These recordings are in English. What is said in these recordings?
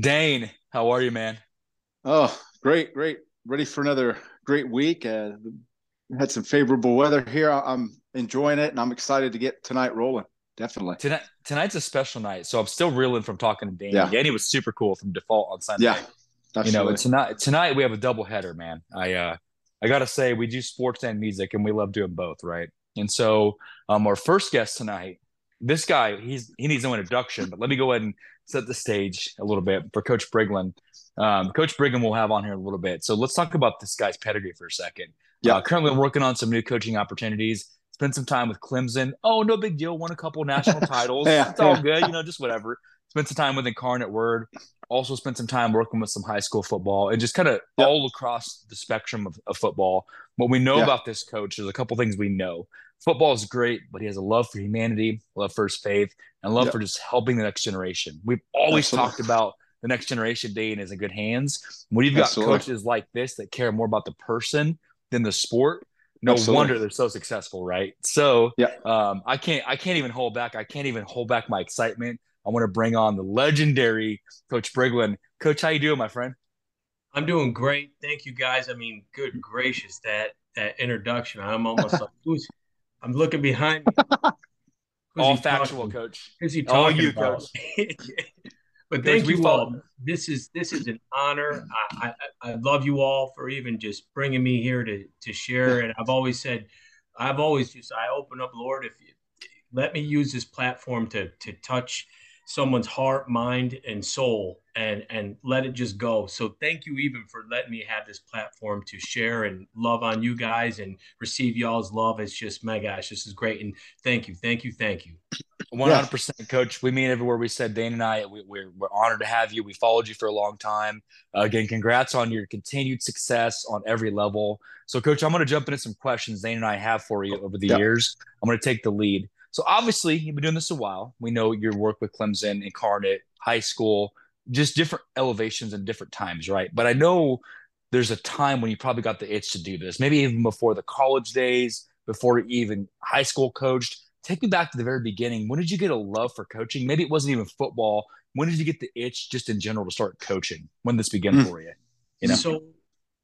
Dane, how are you, man? Oh, great, great. Ready for another great week. Uh, had some favorable weather here. I'm enjoying it, and I'm excited to get tonight rolling. Definitely. Tonight, tonight's a special night, so I'm still reeling from talking to Danny. Yeah. Danny was super cool from default on Sunday. Yeah, you know, absolutely. tonight tonight we have a double header, man. I uh I gotta say we do sports and music, and we love doing both, right? And so um our first guest tonight, this guy, he's he needs no introduction, but let me go ahead and set the stage a little bit for Coach Briglin. Um, Coach Briglin will have on here a little bit. So let's talk about this guy's pedigree for a second. Yeah. Uh, currently, working on some new coaching opportunities. Spent some time with Clemson. Oh, no big deal. Won a couple national titles. Yeah, it's all yeah. good. You know, just whatever. Spent some time with Incarnate Word. Also spent some time working with some high school football and just kind of Yep. all across the spectrum of, of football. What we know Yeah. about this coach, there's a couple things we know. Football is great, but he has a love for humanity, love for his faith, and love Yep. for just helping the next generation. We've always Absolutely. talked about the next generation being is in good hands. When you've got Absolutely. coaches like this that care more about the person than the sport, no Absolutely. wonder they're so successful, right? So Yeah. um, I can't I can't even hold back. I can't even hold back my excitement. I want to bring on the legendary Coach Briglin. Coach, how you doing, my friend? I'm doing great. Thank you guys. I mean, good gracious, that that introduction. I'm almost like who's I'm looking behind me. Who's All factual, talking- Coach. Who's he All talking you, about? but Coach, thank you all. This is this is an honor. I, I I love you all for even just bringing me here to to share. And I've always said, I've always just I open up, Lord, if you let me use this platform to to touch someone's heart, mind, and soul, and and let it just go. So thank you even for letting me have this platform to share and love on you guys and receive y'all's love. It's just my gosh, this is great. And thank you, thank you, thank you. One hundred percent, Coach. We mean everywhere we said. Dane and I, we, we're we're honored to have you. We followed you for a long time. Uh, again, congrats on your continued success on every level. So, Coach, I'm going to jump into some questions Dane and I have for you over the Yeah. years. I'm going to take the lead. So, obviously, you've been doing this a while. We know your work with Clemson, Incarnate, high school, just different elevations and different times, right? But I know there's a time when you probably got the itch to do this. Maybe even before the college days, before you even high school coached. Take me back to the very beginning. When did you get a love for coaching? Maybe it wasn't even football. When did you get the itch just in general to start coaching? When did this begin Hmm. for you? You know? So,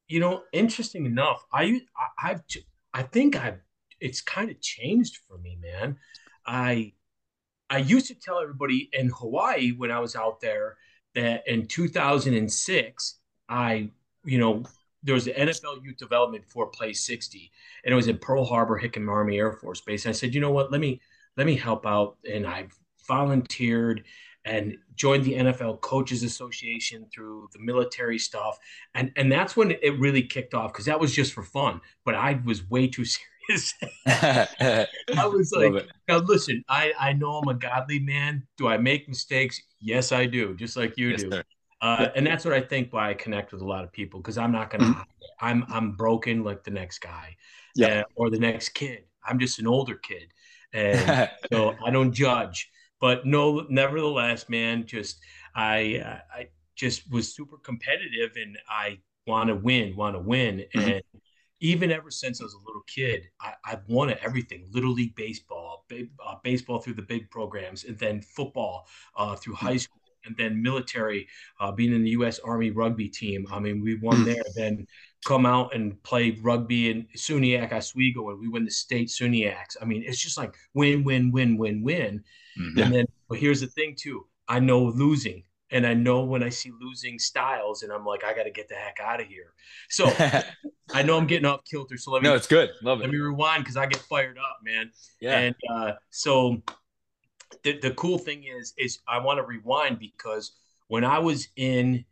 you know, interesting enough, I I- I've I think I've it's kind of changed for me, man. I I used to tell everybody in Hawaii when I was out there that in 2006, I you know there was the NFL Youth Development for Play 60, and it was in Pearl Harbor Hickam Army Air Force Base. And I said, you know what, let me let me help out, and I volunteered and joined the NFL Coaches Association through the military stuff. And and that's when it really kicked off because that was just for fun. But I was way too serious. I was like, now listen, I, I know I'm a godly man. Do I make mistakes? Yes, I do, just like you Yes, do. Uh, and that's what I think why I connect with a lot of people because I'm not gonna Mhm. it. I'm I'm broken like the next guy, Yeah. uh, or the next kid. I'm just an older kid, and so I don't judge. But no, nevertheless, man, just I uh, I just was super competitive, and I want to win, want to win, Mhm. and even ever since I was a little kid, I, I've won everything: little league baseball, ba- uh, baseball through the big programs, and then football uh, through high school, and then military, uh, being in the U.S. Army rugby team. I mean, we won Mm. there. Then come out and play rugby in SUNYAC Oswego, and we win the state SUNYACs. I mean, it's just like win, win, win, win, win. Mhm. And then, but here's the thing too: I know losing. And I know when I see losing styles, and I'm like, I got to get the heck out of here. So I know I'm getting off kilter. So let me no, it's good. Love let it. me rewind because I get fired up, man. Yeah. And uh, so the, the cool thing is, is I want to rewind because when I was in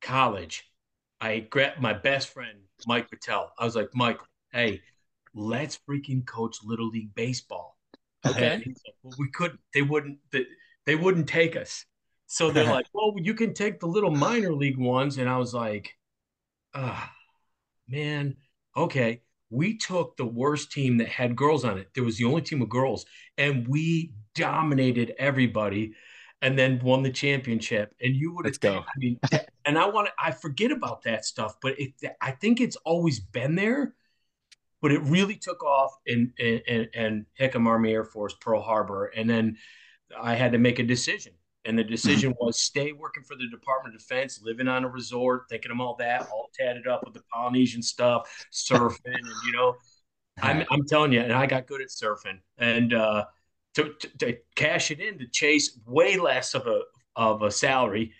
college, I grabbed my best friend, Mike Patel. I was like, Mike, hey, let's freaking coach Little League Baseball. Okay. Like, well, we couldn't. They wouldn't. They, they wouldn't take us. So they're like, well, you can take the little minor league ones. And I was like, ah, man, okay. We took the worst team that had girls on it. There was the only team of girls, and we dominated everybody. and then won the championship. And you would go. I mean, and I want to, I forget about that stuff, but it, I think it's always been there, but it really took off in, in, in, in Hickam Army Air Force, Pearl Harbor. And then I had to make a decision. And the decision was stay working for the Department of Defense, living on a resort, thinking of all that, all tatted up with the Polynesian stuff, surfing, and you know, I'm, I'm telling you, and I got good at surfing, and uh, to, to, to, cash it in to chase way less of a of a salary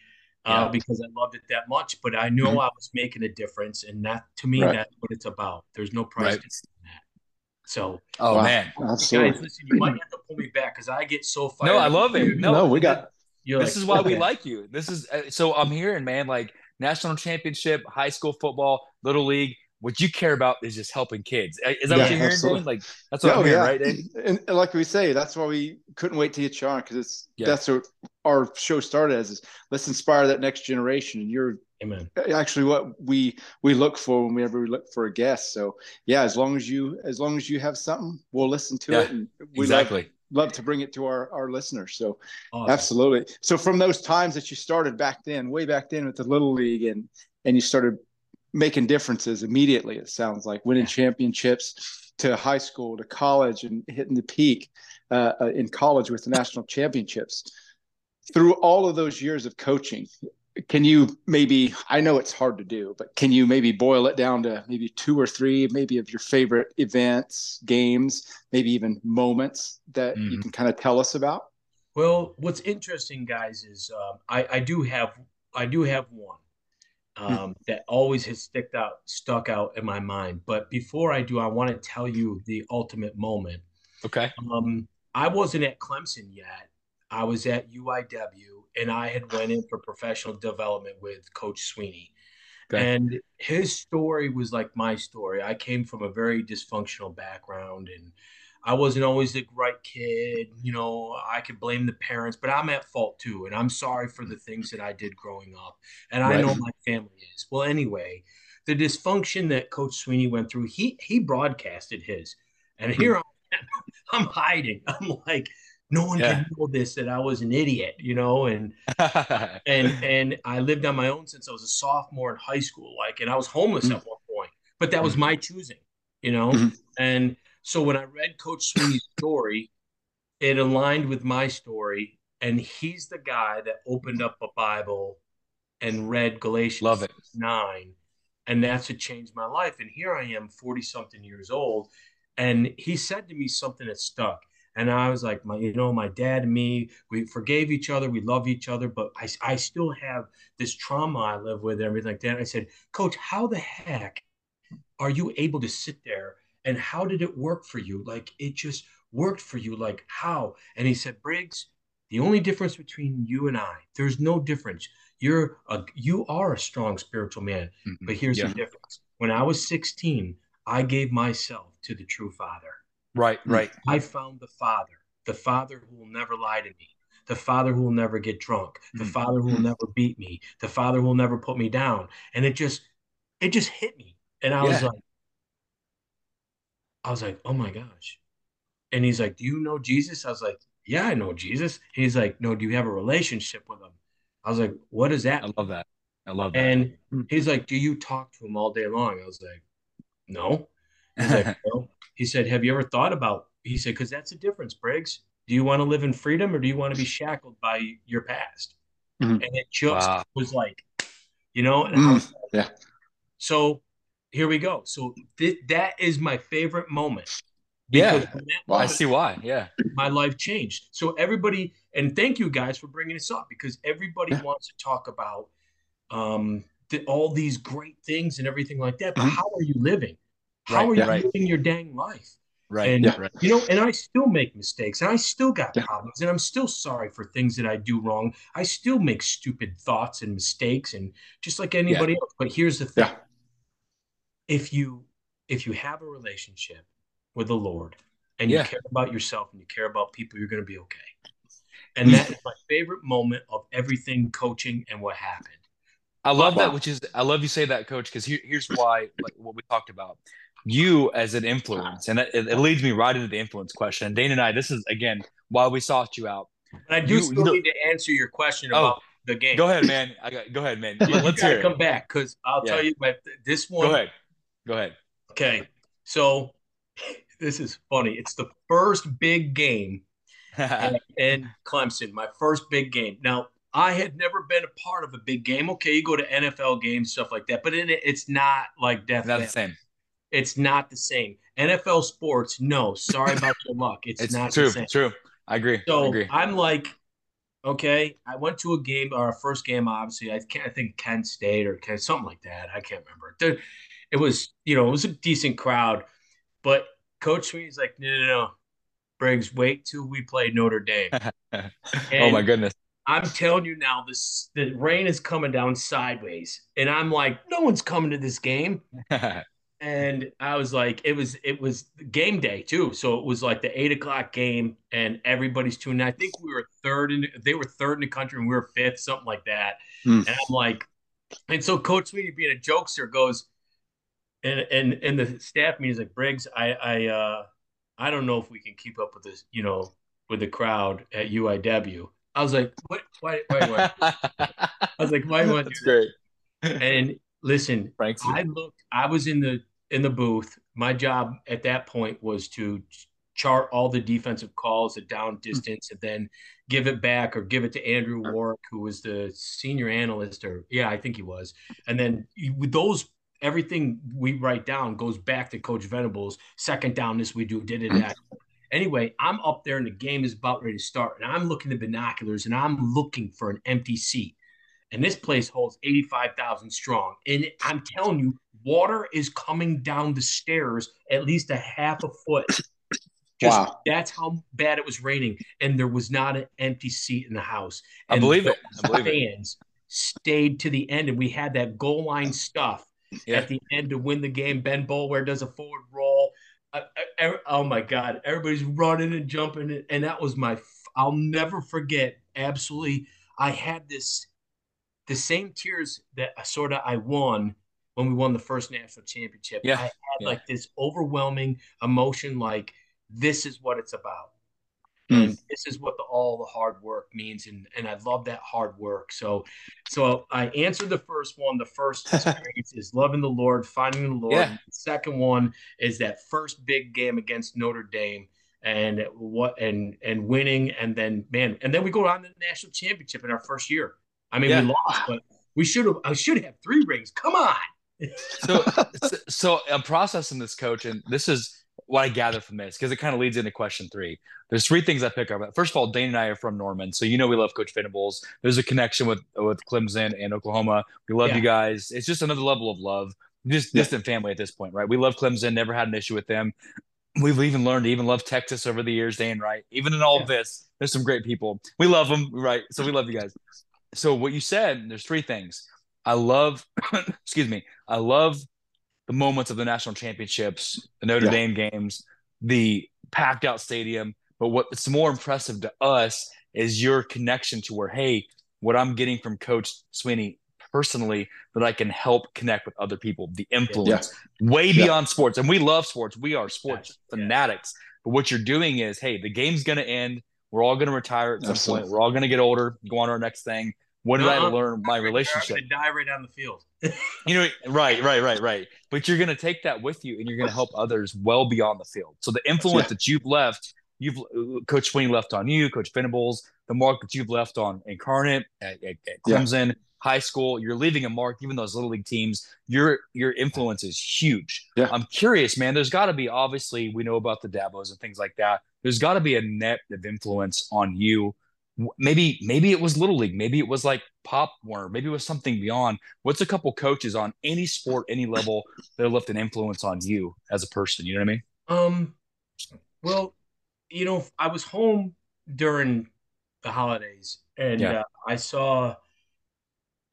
uh, yeah. because I loved it that much. But I knew mm-hmm. I was making a difference, and that to me, right. that's what it's about. There's no price right. that. So, oh wow. man, guys, listen, you might have to pull me back because I get so fired. No, I love it. No, no we got. This like, is why we like you. This is uh, so I'm hearing, man. Like national championship, high school football, little league what you care about is just helping kids. Is that yeah, what you're hearing, Dane? Like that's what I'm hearing, yeah. right? Dane? And, and, like we say, that's why we couldn't wait to get you on because it's yeah. that's what our show started as is let's inspire that next generation. And you're Amen. Actually, what we we look for whenever we look for a guest. So yeah, as long as you as long as you have something, we'll listen to yeah, it. And we exactly. Love, love to bring it to our our listeners. So awesome. absolutely. So from those times that you started back then, way back then with the little league, and and you started making differences immediately. It sounds like winning championships to high school to college and hitting the peak uh, uh, in college with the national championships. Through all of those years of coaching, can you maybe? I know it's hard to do, but can you maybe boil it down to maybe two or three, maybe of your favorite events, games, maybe even moments that mm-hmm. you can kind of tell us about? Well, what's interesting, guys, is um, I, I do have I do have one. Hmm. um, that always has stuck out stuck out in my mind. But before I do, I want to tell you the ultimate moment. Okay. Um, I wasn't at Clemson yet. I was at UIW, and I had went in for professional development with Coach Swinney. Okay. And his story was like my story. I came from a very dysfunctional background, and I wasn't always the right kid. You know, I could blame the parents, but I'm at fault too. And I'm sorry for the things that I did growing up. And right. I know my family is. Well, anyway, the dysfunction that Coach Swinney went through, he he broadcasted his. And hmm. here I'm, I'm hiding. I'm like, no one yeah. can know this that I was an idiot, you know, and and and I lived on my own since I was a sophomore in high school, like, and I was homeless mm-hmm. at one point, but that was mm. my choosing, you know, mm-hmm. and so when I read Coach Swinney's story, it aligned with my story. And he's the guy that opened up a Bible and read Galatians Love it. 9. And that's what changed my life. And here I am, 40 something years old. And he said to me something that stuck. And I was like, my, you know, my dad and me, we forgave each other, we love each other, but I, I still have this trauma I live with and everything like that. I said, Coach, how the heck are you able to sit there and how did it work for you? Like it just worked for you. Like how? And he said, Briggs, the only difference between you and I, there's no difference. You're a you are a strong spiritual man. Mm-hmm. But here's yeah. the difference. When I was 16, I gave myself to the true Father. Right, right. I found the Father, the Father who will never lie to me, the Father who will never get drunk, the mm-hmm. Father who will never beat me, the Father who will never put me down. And it just, it just hit me. And I yeah. was like, I was like, oh my gosh. And he's like, do you know Jesus? I was like, yeah, I know Jesus. He's like, no, do you have a relationship with him? I was like, what is that? I love that. I love that. And he's like, do you talk to him all day long? I was like, no. He's like, no. He said, have you ever thought about, he said, because that's the difference, Briggs. Do you want to live in freedom or do you want to be shackled by your past? Mm-hmm. And it just wow. was like, you know, mm, yeah. So here we go. So th- that is my favorite moment. Yeah, moment, I see why. Yeah, my life changed. So everybody, and thank you guys for bringing this up because everybody yeah. wants to talk about um, the, all these great things and everything like that. But mm-hmm. how are you living? How right, are you right. living your dang life? Right. And yeah, right. you know, and I still make mistakes, and I still got yeah. problems, and I'm still sorry for things that I do wrong. I still make stupid thoughts and mistakes, and just like anybody else. But here's the thing if you if you have a relationship with the Lord and yeah. you care about yourself and you care about people, you're going to be okay. And that is my favorite moment of everything coaching and what happened. I love that, which is I love you say that, coach, because here, here's why like what we talked about. You as an influence, and it, it leads me right into the influence question. And Dane and I, this is again why we sought you out. I do you, still need to answer your question oh, about the game. Go ahead, man. I got, go ahead, man. Yeah, let's hear come back because I'll yeah. tell you but this one. Go ahead. Go ahead. Okay, so this is funny. It's the first big game in Clemson. My first big game. Now I had never been a part of a big game. Okay, you go to NFL games, stuff like that, but it, it's not like death. Not the same. It's not the same. NFL sports, no. Sorry about your luck. It's, it's not true. the same. True. I agree. So I agree. I'm like, okay. I went to a game, or a first game, obviously. I can't. I think Kent State or something like that. I can't remember. It was, you know, it was a decent crowd, but Coach Swinney's like, no, no, no, Briggs, wait till we play Notre Dame. oh my goodness. I'm telling you now, this the rain is coming down sideways, and I'm like, no one's coming to this game. and I was like, it was it was game day too, so it was like the eight o'clock game, and everybody's tuning. In. I think we were third in they were third in the country, and we were fifth, something like that. Mm. And I'm like, and so Coach Swinney, being a jokester, goes, and and and the staff meeting is like, Briggs, I I uh I don't know if we can keep up with this, you know, with the crowd at UIW. I was like, what? Why? Why? why? I was like, why do you want to do great. And listen, Frank's I looked. I was in the in the booth. My job at that point was to chart all the defensive calls, the down hmm. distance, and then give it back or give it to Andrew Warwick, who was the senior analyst, or yeah, I think he was. And then with those, everything we write down goes back to Coach Venables. Second down, this we do, did it that. Anyway, I'm up there and the game is about ready to start. And I'm looking at binoculars and I'm looking for an empty seat. And this place holds 85,000 strong. And I'm telling you, water is coming down the stairs at least a half a foot. Just, wow. That's how bad it was raining. And there was not an empty seat in the house. And I believe it. I believe fans it. stayed to the end. And we had that goal line stuff yeah. at the end to win the game. Ben Boulware does a forward roll. Uh, uh, I, I, oh my God, everybody's running and jumping, and that was my. I'll never forget. Absolutely, I had this, the same tears that uh, I sort of I won when we won the first national championship. Yeah, I had yeah. like this overwhelming emotion, like this is what it's about. Mm. And this is what the, all the hard work means, and and I love that hard work. So, so I answered the first one. The first experience is loving the Lord, finding the Lord. Yeah. The second one is that first big game against Notre Dame, and what and and winning, and then man, and then we go on to the national championship in our first year. I mean, yeah. we lost, but we should have. I should have three rings. Come on. So, so I'm processing this, coach, and this is what I gather from this because it kind of leads into question three. There's three things I pick up. First of all, Dane and I are from Norman, so you know we love Coach Venables. There's a connection with with Clemson and Oklahoma. We love yeah. you guys. It's just another level of love. Just yeah. distant family at this point, right? We love Clemson. Never had an issue with them. We've even learned to even love Texas over the years, Dane. Right? Even in all yeah. of this, there's some great people. We love them, right? So we love you guys. So what you said, there's three things. I love, excuse me, I love the moments of the national championships, the Notre yeah. Dame games, the packed out stadium. But what's more impressive to us is your connection to where, hey, what I'm getting from Coach Swinney personally that I can help connect with other people, the influence yeah. way yeah. beyond sports. And we love sports. We are sports fanatics. But what you're doing is, hey, the game's going to end. We're all going to retire at some Absolutely. point. We're all going to get older, go on to our next thing. What did I learn? My relationship. I'm die right down the field. you know, right, right, right, right. But you're going to take that with you, and you're going to help others well beyond the field. So the influence yeah. that you've left, you've Coach Swinney left on you, Coach Venables, the mark that you've left on Incarnate at, at, at Clemson. Yeah. High school, you're leaving a mark. Even those little league teams, your your influence is huge. Yeah. I'm curious, man. There's got to be obviously we know about the Dabos and things like that. There's got to be a net of influence on you maybe maybe it was little league maybe it was like pop warner maybe it was something beyond. What's a couple coaches on any sport any level that have left an influence on you as a person? You know what i mean? Um well you know i was home during the holidays and yeah. uh, i saw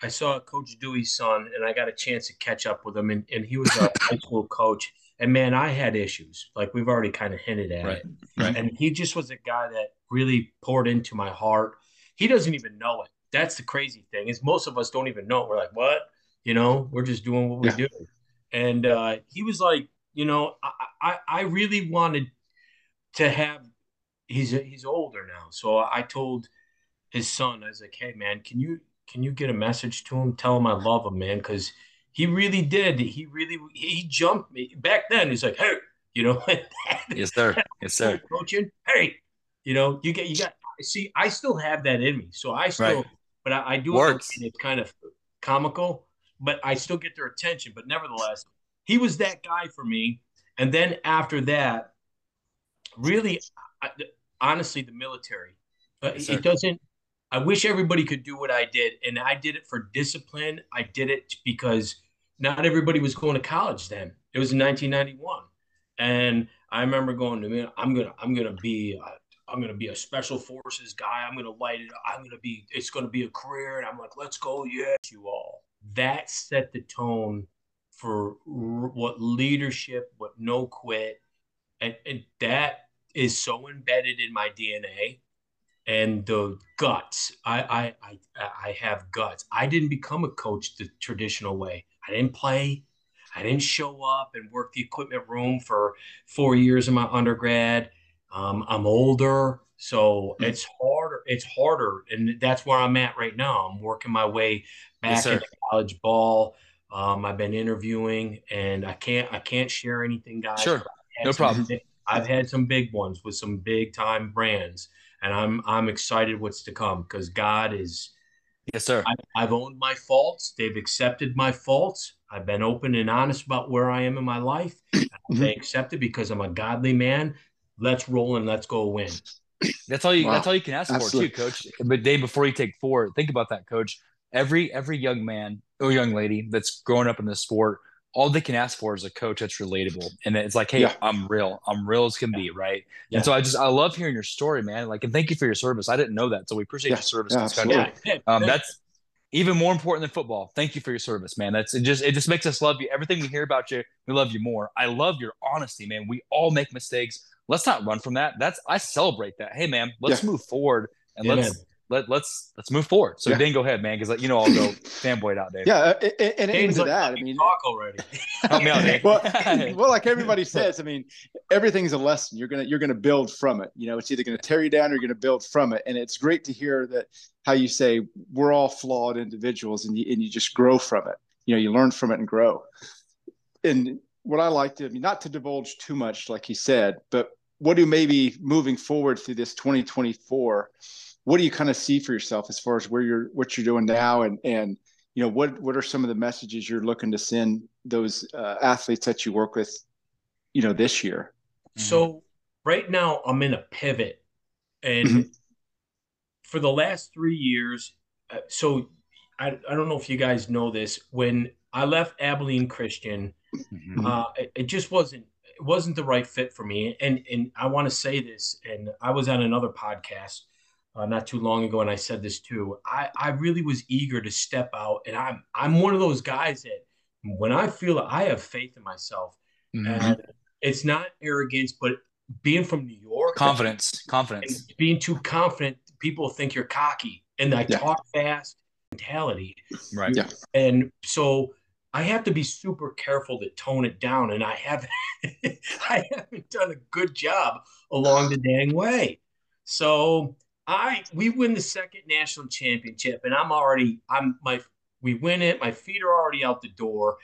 i saw coach dewey's son and i got a chance to catch up with him and, and he was a high school coach and man i had issues like we've already kind of hinted at right. it right. and he just was a guy that really poured into my heart. He doesn't even know it. That's the crazy thing is most of us don't even know. We're like, what? You know, we're just doing what we yeah. do. And uh, he was like, you know, I, I, I really wanted to have he's he's older now. So I told his son, I was like, "Hey, man, can you can you get a message to him? Tell him I love him, man, because he really did. He really he jumped me back then. He's like, hey, you know, yes, sir, yes, sir, coaching. Hey, you know, you get you got. See, I still have that in me, so I still, right. but I, I do Works. it. It's kind of comical, but I still get their attention. But nevertheless, he was that guy for me. And then after that, really, honestly, the military. Uh, yes, it doesn't I wish everybody could do what I did. And I did it for discipline. I did it because not everybody was going to college then. It was in 1991. And I remember going to me, I'm gonna, I'm gonna be, I'm gonna be a special forces guy. I'm gonna light it. I'm gonna be. It's gonna be a career. And I'm like, let's go, yeah, you all. That set the tone for what leadership, what no quit, and, and that is so embedded in my DNA and the guts. I, I I I have guts. I didn't become a coach the traditional way. I didn't play. I didn't show up and work the equipment room for four years in my undergrad. Um, I'm older, so mm-hmm. it's harder. It's harder, and that's where I'm at right now. I'm working my way back yes, into college ball. Um, I've been interviewing, and I can't I can't share anything, guys. Sure, no problem. Big, I've had some big ones with some big time brands and I'm I'm excited what's to come because God is. Yes, sir. I, have owned my faults. They've accepted my faults. I've been open and honest about where I am in my life. Mm-hmm. They accept it because I'm a godly man. Let's roll and let's go win. That's all you. Wow. That's all you can ask Absolutely. for, too, Coach. But day before you take four, think about that, Coach. Every every young man or young lady that's growing up in this sport all they can ask for is a coach that's relatable. And it's like, hey, yeah. I'm real. I'm real as can be, right? Yeah. And so I just I love hearing your story, man. Like, and thank you for your service. I didn't know that. So we appreciate yeah. your service yeah, this country. Um, that's even more important than football. Thank you for your service, man. That's it just it just makes us love you. Everything we hear about you, we love you more. I love your honesty, man. We all make mistakes. Let's not run from that. That's I celebrate that. Hey man, let's move forward and let's let let's let's move forward. So yeah. Dan, go ahead, man, because you know I'll go fanboy out, Dave. Yeah, uh, and, and to like, that, I mean, talk already. help me out, Dave. well, well, like everybody says, I mean, everything's a lesson. You're gonna you're gonna build from it. You know, it's either gonna tear you down or you're gonna build from it. And it's great to hear that how you say we're all flawed individuals, and you and you just grow from it. You know, you learn from it and grow. And what I like to, I mean, not to divulge too much, like he said, but what do maybe moving forward through this 2024 what do you kind of see for yourself as far as where you're what you're doing now? And and you know what what are some of the messages you're looking to send those uh, athletes that you work with you know this year? So right now i'm in a pivot. And mm-hmm. for the last three years uh, so I, I don't know if you guys know this. When i left abilene christian mm-hmm. uh, it, it just wasn't it wasn't the right fit for me. And and i want to say this and i was on another podcast uh, not too long ago, and I said this too. I, I really was eager to step out, and I'm I'm one of those guys that when I feel I have faith in myself, mm-hmm. and it's not arrogance, but being from New York, confidence, confidence, being too confident, people think you're cocky, and I yeah. talk fast mentality, right? Yeah, and so I have to be super careful to tone it down, and I haven't I haven't done a good job along the dang way. So I we win the second national championship, and I'm already I'm my we win it. My feet are already out the door,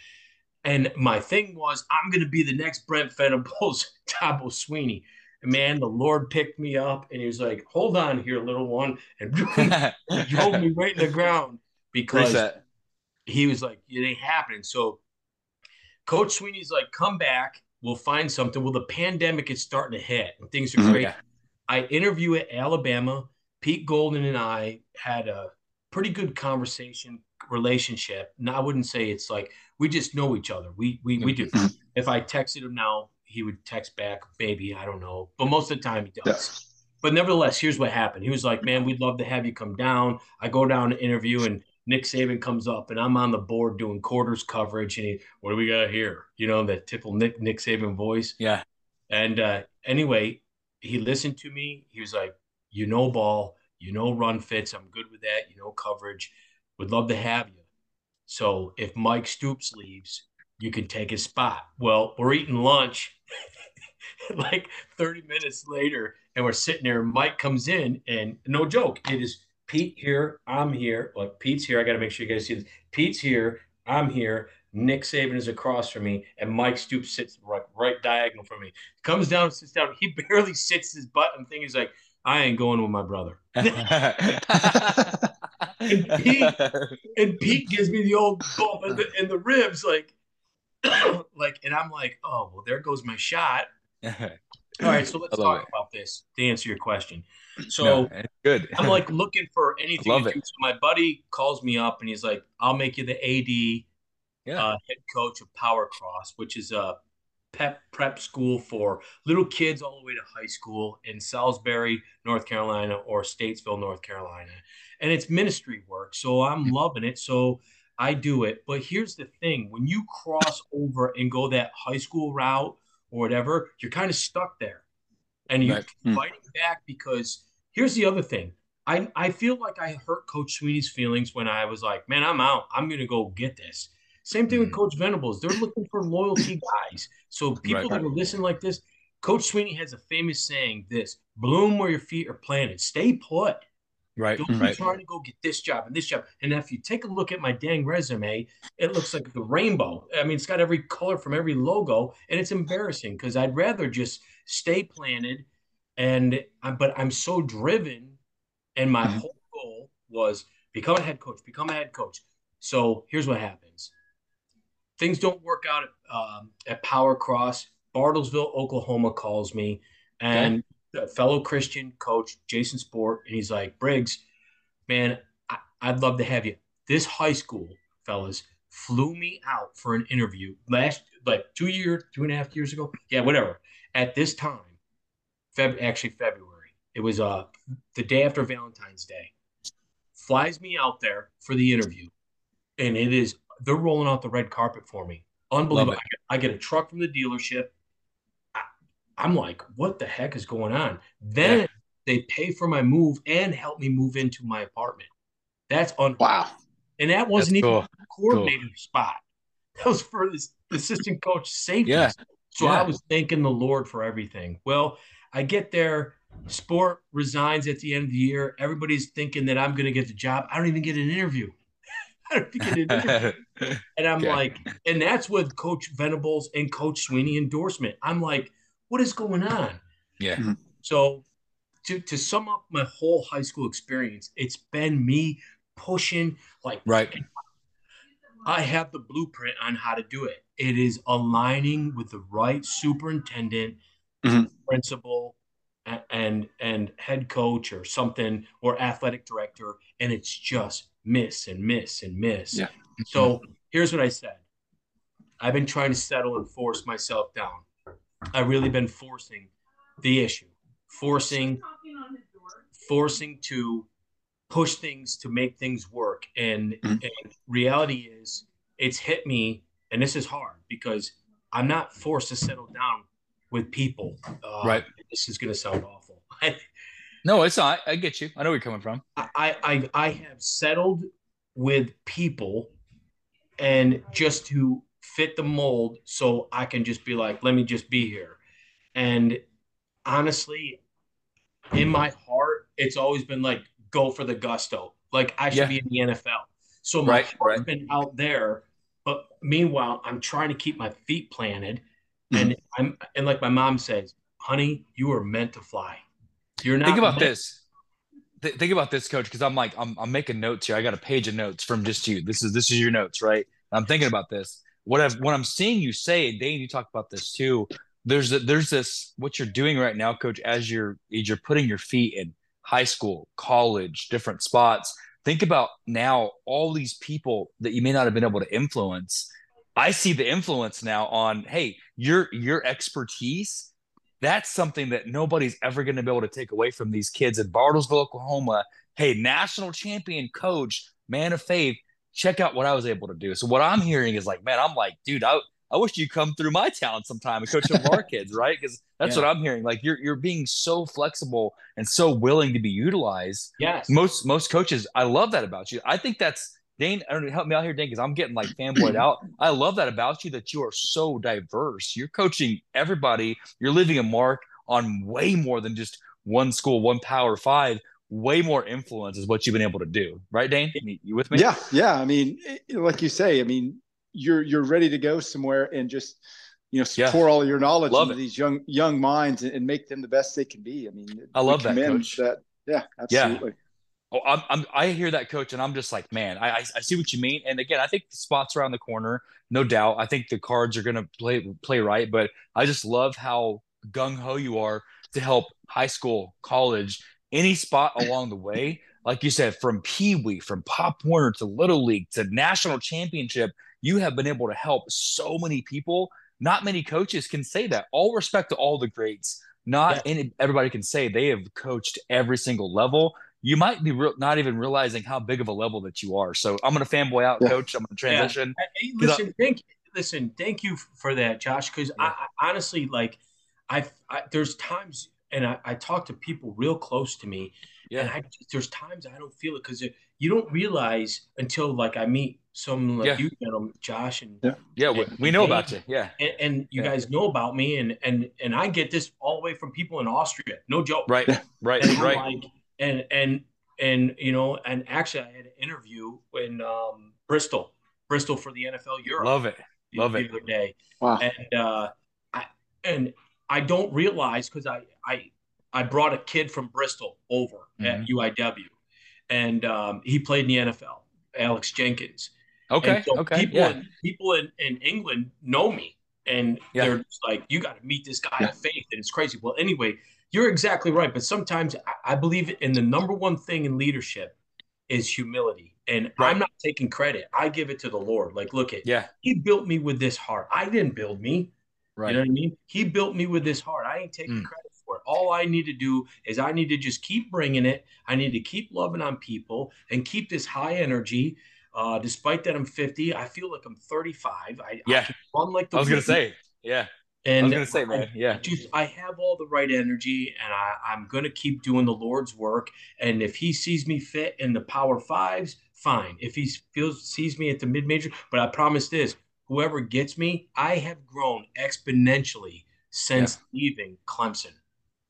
and my thing was I'm going to be the next Brent Venables, Dabo Swinney. And man, the Lord picked me up, and he was like, "Hold on here, little one," and he drove me right in the ground because Reset. he was like, "It ain't happening." So, Coach Swinney's like, "Come back, we'll find something." Well, the pandemic is starting to hit, and things are mm-hmm. great. I interview at Alabama Pete Golding and I had a pretty good conversation relationship. Now I wouldn't say it's like we just know each other. We we we do. Mm-hmm. if I texted him now, he would text back, maybe I don't know, but most of the time he does. Yeah. But nevertheless, here's what happened. He was like, "Man, we'd love to have you come down." I go down to interview, and Nick Saban comes up, and I'm on the board doing quarters coverage. And he, what do we got here? You know that typical Nick Nick Saban voice. Yeah. And uh, anyway, he listened to me. He was like, you know ball, you know run fits. I'm good with that. You know coverage. Would love to have you. So if Mike Stoops leaves, you can take his spot. Well, we're eating lunch. like 30 minutes later, and we're sitting there. Mike comes in, and no joke, it is Pete here, I'm here. Like Pete's here. I got to make sure you guys see this. Pete's here, I'm here. Nick Saban is across from me, and Mike Stoops sits right, right diagonal from me. Comes down, sits down. He barely sits his butt and thing. He's like, I ain't going with my brother. and, Pete, and Pete gives me the old bump in the, in the ribs, like, like, and I'm like, oh well, there goes my shot. All right, so let's talk it. about this to answer your question. So no, good. I'm like looking for anything. So my buddy calls me up and he's like, "I'll make you the AD yeah. uh, head coach of Power Cross, which is a pep prep school for little kids all the way to high school in Salisbury, North Carolina, or Statesville, North Carolina. And it's ministry work. So I'm loving it. So I do it. But here's the thing when you cross over and go that high school route or whatever, you're kind of stuck there. And you're right. Hmm. fighting back because here's the other thing. I, I feel like I hurt Coach Swinney's feelings when I was like, man, I'm out. I'm going to go get this. Same thing with mm-hmm. Coach Venables. They're looking for loyalty guys. So people right. that are listening like this, Coach Swinney has a famous saying: "This bloom where your feet are planted. Stay put. Right. Don't right. be trying to go get this job and this job. And if you take a look at my dang resume, it looks like the rainbow. I mean, it's got every color from every logo, and it's embarrassing because I'd rather just stay planted. And but I'm so driven, and my mm-hmm. whole goal was become a head coach. Become a head coach. So here's what happens things don't work out at, um, at Power Cross. Bartlesville, Oklahoma calls me, and okay. fellow Christian coach Jason Sport, and he's like, Briggs, man, I, I'd love to have you. This high school, fellas, flew me out for an interview last, like two years, two and a half years ago. Yeah, whatever. At this time, Feb, actually February. It was uh the day after Valentine's Day. Flies me out there for the interview, and it is they're rolling out the red carpet for me. Unbelievable. I get, I get, a truck from the dealership. I, am like, what the heck is going on? Then yeah. they pay for my move and help me move into my apartment. That's on wow. And that wasn't That's even cool. a coordinator cool. spot. That was for the assistant coach safety. Yeah. So yeah. I was thanking the Lord for everything. Well, I get there. Sport resigns at the end of the year. Everybody's thinking that I'm going to get the job. I don't even get an interview. and I'm okay. like, and that's with Coach Venables and Coach Swinney endorsement. I'm like, what is going on? Yeah. Mm-hmm. So to to sum up my whole high school experience, it's been me pushing like right. I have the blueprint on how to do it. It is aligning with the right superintendent, mm-hmm. principal, and and head coach or something or athletic director, and it's just miss and miss and miss. Yeah. So here's what I said. I've been trying to settle and force myself down. I've really been forcing the issue, forcing, forcing to push things to make things work. And, mm-hmm. and reality is, it's hit me, and this is hard because I'm not forced to settle down with people. Uh, right. This is going to sound awful. No, it's not. I get you. I know where you're coming from. I, I I have settled with people and just to fit the mold so I can just be like, let me just be here. And honestly, in my heart, it's always been like, go for the gusto. Like I should yeah. be in the NFL. So my right, heart's right. been out there. But meanwhile, I'm trying to keep my feet planted. Mm-hmm. And I'm and like my mom says, honey, you are meant to fly. You're not think about this. Th- think about this, coach, because I'm like I'm, I'm making notes here. I got a page of notes from just you. This is this is your notes, right? I'm thinking about this. What I've what I'm seeing you say, Dane, you talked about this too. There's a, there's this what you're doing right now, coach, as you're as you're putting your feet in high school, college, different spots. Think about now all these people that you may not have been able to influence. I see the influence now on hey, your your expertise that's something that nobody's ever going to be able to take away from these kids in Bartlesville, Oklahoma. Hey, national champion coach, man of faith, check out what I was able to do. So what I'm hearing is like, man, I'm like, dude, I, I wish you come through my town sometime and coach some of our kids, right? Because that's yeah. what I'm hearing. Like you're you're being so flexible and so willing to be utilized. Yes. Most most coaches, I love that about you. I think that's Dane, I don't know, help me out here, Dane, because I'm getting like fanboyed out. I love that about you that you are so diverse. You're coaching everybody. You're leaving a mark on way more than just one school, one power five, way more influence is what you've been able to do. Right, Dane? You with me? Yeah. Yeah. I mean, like you say, I mean, you're, you're ready to go somewhere and just, you know, yeah. pour all your knowledge love into it. these young, young minds and, and, make them the best they can be. I mean, I love that, coach. That, yeah, absolutely. Yeah. Oh, I'm, I'm, i hear that coach and I'm just like, man, I, I, see what you mean. And again, I think the spots around the corner, no doubt. I think the cards are going to play, play right, but I just love how gung ho you are to help high school, college, any spot along the way. Like you said, from Pee Wee, from Pop Warner to Little League to national championship, you have been able to help so many people. Not many coaches can say that. All respect to all the greats. Not yeah. any, everybody can say they have coached every single level you might be re- not even realizing how big of a level that you are. So I'm going to fanboy out, yeah. coach. I'm going to transition. Yeah. Hey, listen, I, thank listen, thank you for that, Josh. Because yeah. I, I, honestly like, I've I, there's times, and I, I talk to people real close to me, yeah. and I there's times I don't feel it because you don't realize until like I meet someone like yeah. you, gentlemen, Josh, and yeah, yeah, and, we, we know about you, yeah, and, and you yeah. guys know about me, and and and I get this all the way from people in Austria, no joke, right, right, and right. Like, and and and you know, and actually, I had an interview in um, Bristol, Bristol for the NFL Europe. Love it, love the it. Other day, wow. And uh, I and I don't realize because I I I brought a kid from Bristol over mm-hmm. at UIW, and um, he played in the NFL. Alex Jenkins. Okay. So okay. People yeah. in, people in, in England know me, and yeah. they're just like, "You got to meet this guy yeah. of faith," and it's crazy. Well, anyway, you're exactly right. But sometimes I believe in the number one thing in leadership is humility. And right. I'm not taking credit. I give it to the Lord. Like, look at yeah. He built me with this heart. I didn't build me. Right. You know what I mean? He built me with this heart. I ain't taking mm. credit for it. All I need to do is I need to just keep bringing it. I need to keep loving on people and keep this high energy. Uh, despite that I'm 50, I feel like I'm 35. I, yeah. I run like the I was going to say, yeah. And I was gonna say, man, yeah. Just I have all the right energy, and I, I'm gonna keep doing the Lord's work. And if He sees me fit in the Power Fives, fine. If He feels sees me at the mid major, but I promise this: whoever gets me, I have grown exponentially since yeah. leaving Clemson.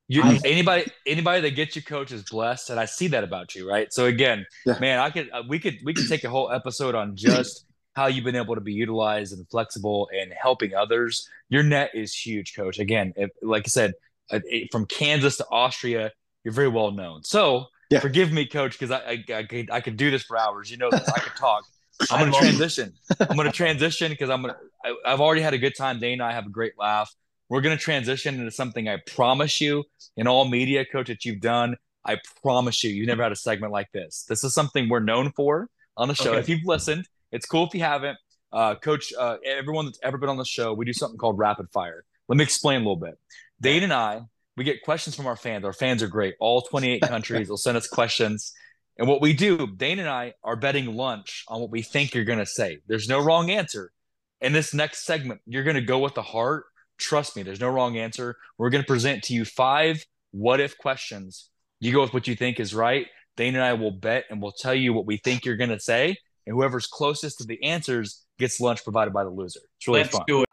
You, I, anybody anybody that gets you coach is blessed, and I see that about you, right? So again, yeah. man, I could uh, we could we could take a whole episode on just how you've been able to be utilized and flexible and helping others. Your net is huge, coach. Again, if, like I said, uh, from Kansas to Austria, you're very well known. So yeah. forgive me, coach, because I, I, I, could, I could do this for hours. You know, I could talk. I'm going to transition. I'm going to transition because I'm going to, I've already had a good time. Dane and I have a great laugh. We're going to transition into something I promise you in all media, coach, that you've done. I promise you, you've never had a segment like this. This is something we're known for on the show. Okay. If you've listened, it's cool if you haven't. Uh, Coach, uh, everyone that's ever been on the show, we do something called rapid fire. Let me explain a little bit. Dane and I, we get questions from our fans. Our fans are great. All 28 countries will send us questions. And what we do, Dane and I are betting lunch on what we think you're going to say. There's no wrong answer. In this next segment, you're going to go with the heart. Trust me, there's no wrong answer. We're going to present to you five what if questions. You go with what you think is right. Dane and I will bet and we'll tell you what we think you're going to say and whoever's closest to the answers gets lunch provided by the loser. It's really Let's fun. Do it.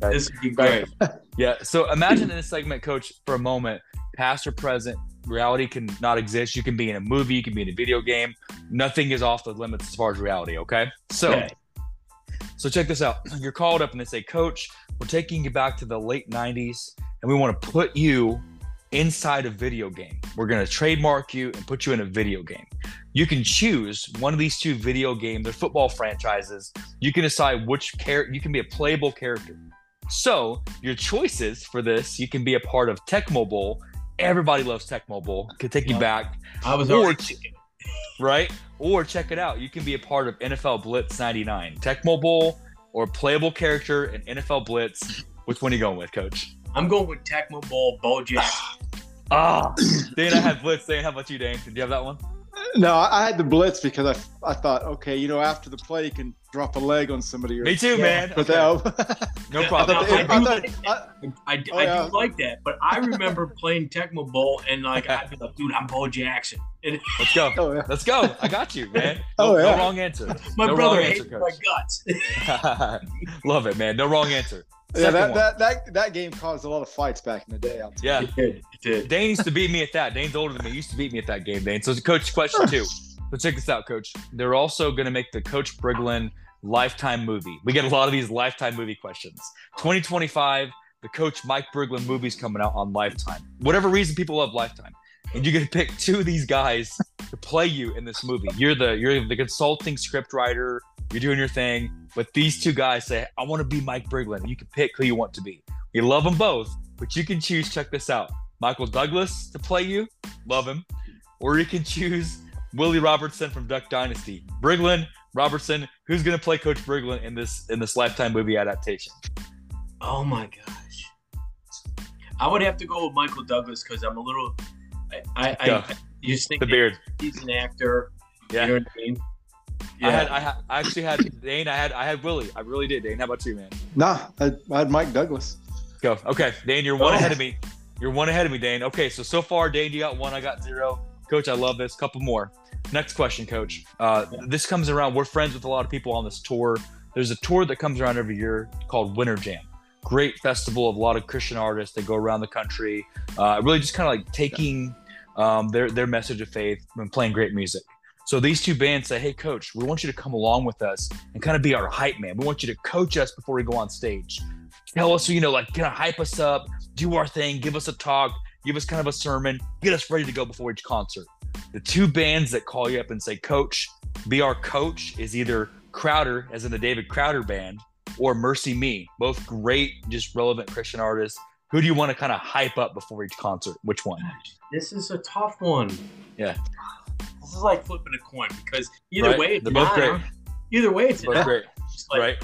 This would be great. yeah. So imagine in this segment, coach, for a moment, past or present, reality can not exist. You can be in a movie, you can be in a video game. Nothing is off the limits as far as reality. Okay. So, okay. so check this out. You're called up and they say, Coach, we're taking you back to the late 90s and we want to put you inside a video game. We're going to trademark you and put you in a video game. You can choose one of these two video games. They're football franchises. You can decide which character you can be a playable character. So your choices for this, you can be a part of Tecmo Bowl. Everybody loves Tecmo Bowl. Could take you back. I was or, right. Or check it out. You can be a part of NFL Blitz '99, Tecmo Bowl, or playable character in NFL Blitz. Which one are you going with, Coach? I'm going with Tecmo Bowl Bojack. Ah, Dane, I had Blitz. Dane, how about you, Dane? Did you have that one? No, I had the blitz because I, I thought, okay, you know, after the play, you can drop a leg on somebody. Or, Me too, yeah. man. But okay. no problem. I, I, do, like, I, I, oh, yeah. do like that, but I remember playing Tecmo Bowl and like I'd be like, dude, I'm Bo Jackson. Let's go. Oh, yeah. Let's go. I got you, man. No, oh, yeah. no wrong answer. My no brother hates my guts. Love it, man. No wrong answer. Yeah, that, that, that that game caused a lot of fights back in the day. yeah, it did. It did. Dane used to beat me at that. Dane's older than me. He used to beat me at that game, Dane. So, it's a coach, question two. So check this out, Coach. They're also going to make the Coach Briglin lifetime movie. We get a lot of these lifetime movie questions. 2025, the Coach Mike Briglin movie's coming out on Lifetime. Whatever reason people love Lifetime, and you get to pick two of these guys to play you in this movie. You're the you're the consulting script writer. You're doing your thing, but these two guys say, "I want to be Mike Briglin." You can pick who you want to be. We love them both, but you can choose. Check this out: Michael Douglas to play you, love him, or you can choose Willie Robertson from Duck Dynasty. Briglin, Robertson, who's going to play Coach Briglin in this in this Lifetime movie adaptation? Oh my gosh, I would have to go with Michael Douglas because I'm a little. I, I, I, I just think the beard. He's an actor. Yeah. You know what I mean? Yeah. I had, I, had, I actually had Dane. I had, I had Willie. I really did. Dane, how about you, man? Nah, I, I had Mike Douglas. Go. Okay, Dane, you're one oh. ahead of me. You're one ahead of me, Dane. Okay, so so far, Dane, you got one. I got zero. Coach, I love this. Couple more. Next question, Coach. Uh, this comes around. We're friends with a lot of people on this tour. There's a tour that comes around every year called Winter Jam. Great festival of a lot of Christian artists that go around the country, uh, really just kind of like taking um, their their message of faith and playing great music. So these two bands say, "Hey, Coach, we want you to come along with us and kind of be our hype man. We want you to coach us before we go on stage. Tell us, you know, like kind of hype us up, do our thing, give us a talk, give us kind of a sermon, get us ready to go before each concert." The two bands that call you up and say, Coach, be our coach is either Crowder, as in the David Crowder band, or MercyMe, both great, just relevant Christian artists. Who do you want to kind of hype up before each concert? Which one? This is a tough one. Yeah. This is like flipping a coin because either right. way, it's they're both great. Either way, it's both great. Like, right.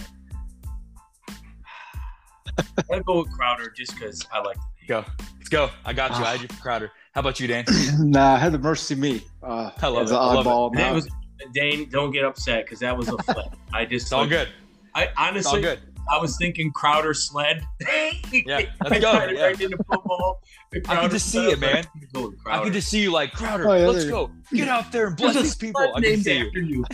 I'm go with Crowder just because I like. The Go. Let's go. I got you. I had you for Crowder. How about you, Dan? nah, I had the MercyMe. Uh, I love it. I love it. Was, Dane, don't get upset because that was a flip. I just it's all good. I honestly, all good. I was thinking Crowder sled. yeah, let's go. Yeah. Right into football. I can just see it, man. I can just see you like Crowder. Oh, yeah, let's go. Get out there and bless these people. I can see you. you.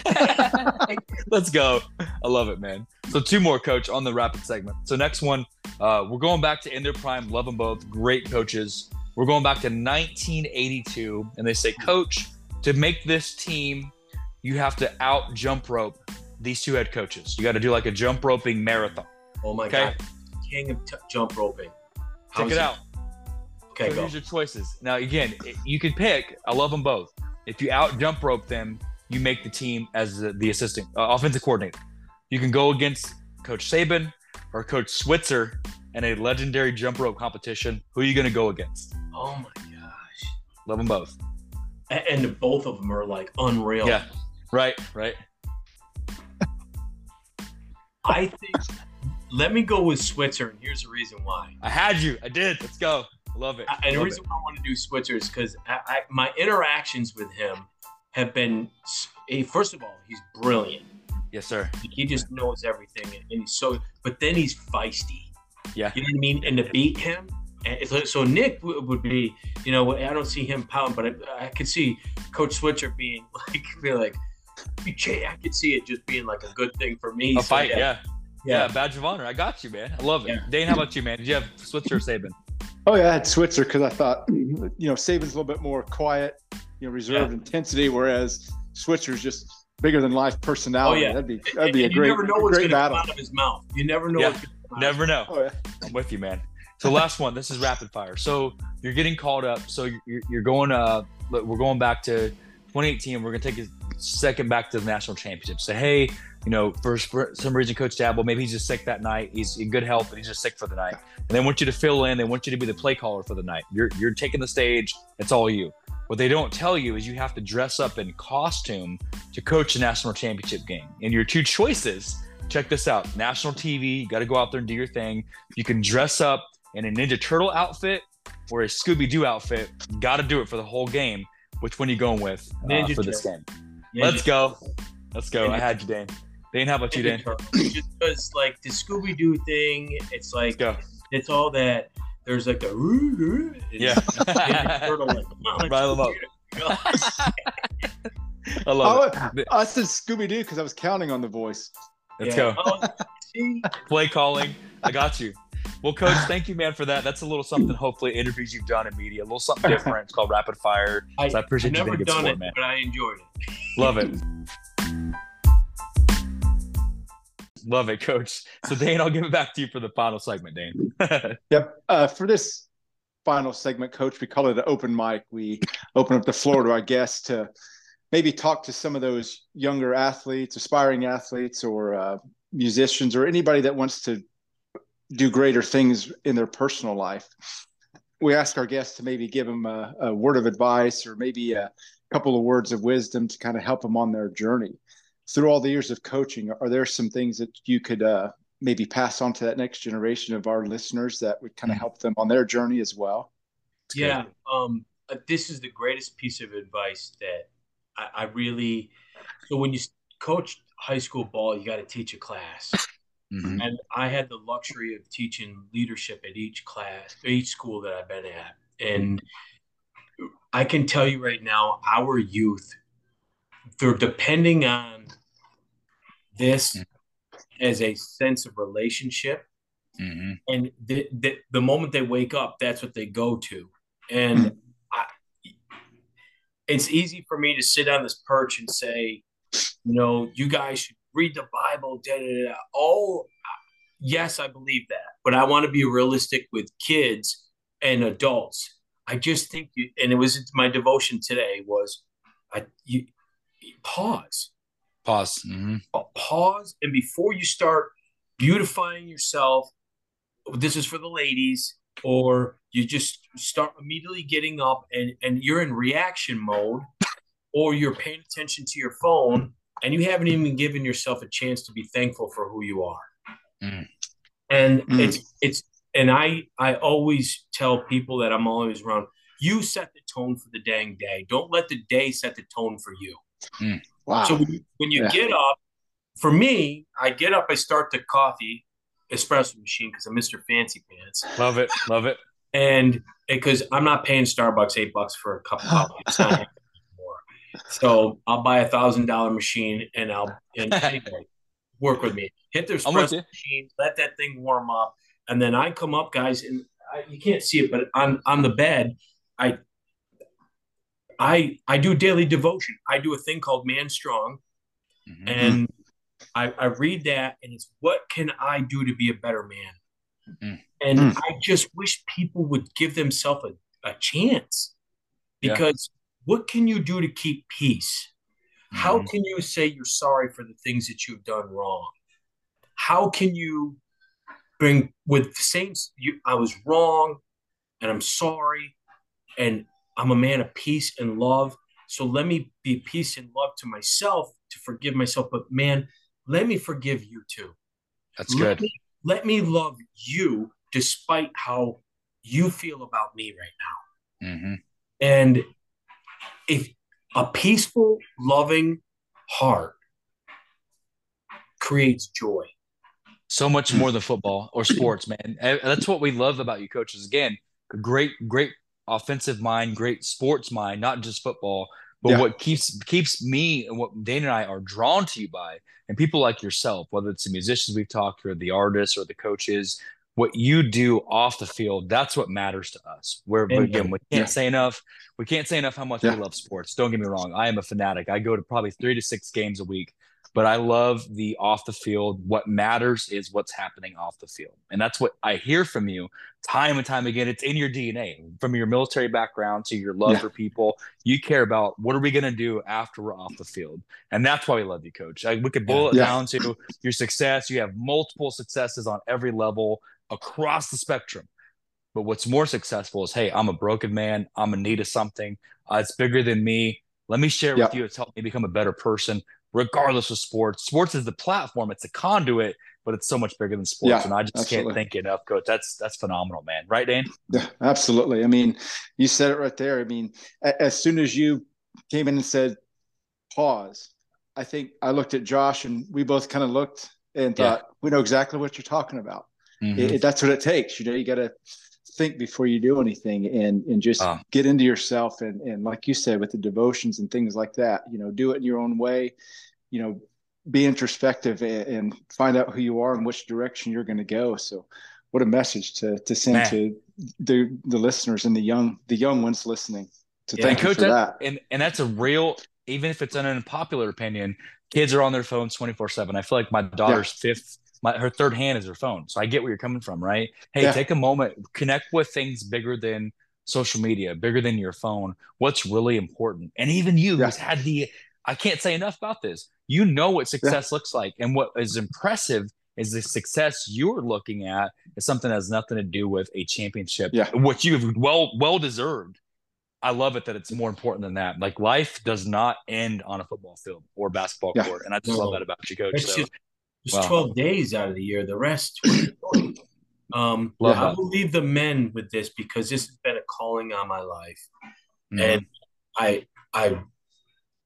let's go. I love it, man. So two more, coach, on the rapid segment. So next one, uh, we're going back to in their prime. Love them both. Great coaches. We're going back to 1982, and they say, Coach, to make this team, you have to out jump rope these two head coaches. You got to do like a jump roping marathon. Oh my okay? God. King of t- jump roping. Check it, it out. Okay, so go. here's your choices. Now, again, you can pick. I love them both. If you out jump rope them, you make the team as the, the assistant uh, offensive coordinator. You can go against Coach Saban or Coach Switzer in a legendary jump rope competition. Who are you going to go against? Oh my gosh. Love them both. And, and both of them are like unreal. Yeah. Right. Right. I think. Let me go with Switzer, and here's the reason why. I had you. I did. Let's go. I love it. and the reason it. why I want to do Switzer is because my interactions with him have been. First of all, he's brilliant. Yes, sir. He just knows everything, and he's so. But then he's feisty. Yeah. You know what I mean? And to beat him, so Nick would be, you know, I don't see him pound, but I, I could see Coach Switzer being like, be like, I could see it just being like a good thing for me. A so, fight, yeah. yeah. yeah. badge of honor. I got you, man. I love it. Yeah. Dane, how about you, man? Did you have Switzer or Saban? Oh yeah, I had Switzer because I thought, you know, Saban's a little bit more quiet, you know, reserved yeah. intensity, whereas Switzer's just bigger than life personality. Oh, yeah. That'd be that'd be and, a great, you never know what's going to come out of his mouth. You never know. Yeah. Never know. Oh, yeah. I'm with you, man. So last one. This is rapid fire. So you're getting called up. So you're, you're going. Uh, we're going back to 2018. We're gonna take a second back to the national championship. Say, hey, you know, for, some reason, Coach Dabo, maybe he's just sick that night. He's in good health, but he's just sick for the night. And they want you to fill in. They want you to be the play caller for the night. You're you're taking the stage. It's all you. What they don't tell you is you have to dress up in costume to coach the national championship game. And your two choices. Check this out. National TV. You got to go out there and do your thing. You can dress up in a Ninja Turtle outfit or a Scooby Doo outfit. Got to do it for the whole game. Which one are you going with uh, for this game? Let's go. Let's go. Ninja I had you, Dane. Dane, how about you, Dane? Just because, like, the Scooby Doo thing, it's like, it's all that. There's like a, yeah. turtle, like, Rile them up. I love I, it. I said Scooby Doo because I was counting on the voice. Let's yeah. go. Oh, Play calling. I got you. Well, coach, thank you, man, for that. That's a little something. Hopefully, interviews you've done in media, a little something different. It's called rapid fire. I, so I appreciate I've you being a good sport, it, man. But I enjoyed it. Love it. Love it, coach. So, Dane, I'll give it back to you for the final segment, Dane. yep. Uh, for this final segment, coach, we call it an open mic. We open up the floor to our guests to maybe talk to some of those younger athletes, aspiring athletes, or uh, musicians, or anybody that wants to do greater things in their personal life. We ask our guests to maybe give them a, a word of advice or maybe a couple of words of wisdom to kind of help them on their journey. Through all the years of coaching, are there some things that you could uh, maybe pass on to that next generation of our listeners that would kind of help them on their journey as well? Yeah, um, uh, this is the greatest piece of advice that I, I really. So when you coach high school ball, you got to teach a class. Mm-hmm. And I had the luxury of teaching leadership at each class, each school that I've been at. And I can tell you right now, our youth, they're depending on this mm-hmm. as a sense of relationship. Mm-hmm. And the, the, the, moment they wake up, that's what they go to. And I, it's easy for me to sit on this perch and say, you know, you guys should read the Bible, da, da, da. Oh, yes, I believe that. But I want to be realistic with kids and adults. I just think, you, and it was my devotion today was, I you pause, pause, mm-hmm. pause, and before you start beautifying yourself, this is for the ladies, or you just start immediately getting up and and you're in reaction mode, or you're paying attention to your phone and you haven't even given yourself a chance to be thankful for who you are. Mm. And mm. it's it's and I I always tell people that I'm always around. You set the tone for the dang day. Don't let the day set the tone for you. Mm. Wow. So when you, when you yeah. get up, for me, I get up, I start the coffee espresso machine because I'm Mr. Fancy Pants. Love it, love it. And because I'm not paying Starbucks eight bucks for a cup of coffee. So I'll buy a thousand dollar machine and I'll and anyway, work with me. Hit the espresso machine, let that thing warm up, and then I come up, guys, and I, you can't see it, but on on the bed, I I I do daily devotion. I do a thing called Man Strong, mm-hmm. and I, I read that, and it's what can I do to be a better man? Mm-hmm. And mm. I just wish people would give themselves a, a chance because what can you do to keep peace? Mm-hmm. How can you say you're sorry for the things that you've done wrong? How can you bring with the saints? You, I was wrong, and I'm sorry, and I'm a man of peace and love. So let me be peace and love to myself to forgive myself. But man, let me forgive you too. That's let good. Me, let me love you despite how you feel about me right now. Mm-hmm. And if a peaceful, loving heart creates joy. So much more than football or sports, man. Eh, that's what we love about you coaches. Again, great, great offensive mind, great sports mind, not just football. But yeah. what keeps keeps me and what Dane and I are drawn to you by, and people like yourself, whether it's the musicians we've talked to, or the artists, or the coaches, what you do off the field, that's what matters to us. Where again, we can't yeah. say enough. We can't say enough how much yeah. we love sports. Don't get me wrong. I am a fanatic. I go to probably three to six games a week, but I love the off the field. What matters is what's happening off the field. And that's what I hear from you time and time again. It's in your DNA from your military background to your love yeah. for people. You care about what are we going to do after we're off the field. And that's why we love you, coach. Like, we could boil it down to your success. You have multiple successes on every level across the spectrum. But what's more successful is, hey, I'm a broken man. I'm in need of something. Uh, it's bigger than me. Let me share yep. with you. It's helped me become a better person, regardless of sports. Sports is the platform. It's a conduit, but it's so much bigger than sports. Yeah, and I just absolutely. can't thank you enough, coach. That's that's phenomenal, man. Right, Dan? Yeah, absolutely. I mean, you said it right there. I mean, as soon as you came in and said, pause. I think I looked at Josh and we both kind of looked and thought, yeah. we know exactly what you're talking about. Mm-hmm. It, it, that's what it takes. You know, you got to think before you do anything and, and just uh. get into yourself. And, and like you said, with the devotions and things like that, you know, do it in your own way, you know, be introspective and, and find out who you are and which direction you're going to go. So what a message to, to send Man. to the, the listeners and the young, the young ones listening to yeah. thank and you for that. And, and that's a real, even if it's an unpopular opinion, kids are on their phones 24 seven. I feel like my daughter's yeah. fifth, my, her third hand is her phone. So I get where you're coming from, right? Hey, yeah. take a moment, connect with things bigger than social media, bigger than your phone. What's really important. And even you yeah. who's had the, I can't say enough about this. You know what success looks like. And what is impressive is the success you're looking at is something that has nothing to do with a championship, yeah. which you have well, well deserved I love it that it's more important than that. Like life does not end on a football field or basketball yeah. court, and I just no. love that about you, coach. It's so, just, just twelve days out of the year. The rest. um, love I will leave the men with this because this has been a calling on my life, mm-hmm. and I, I,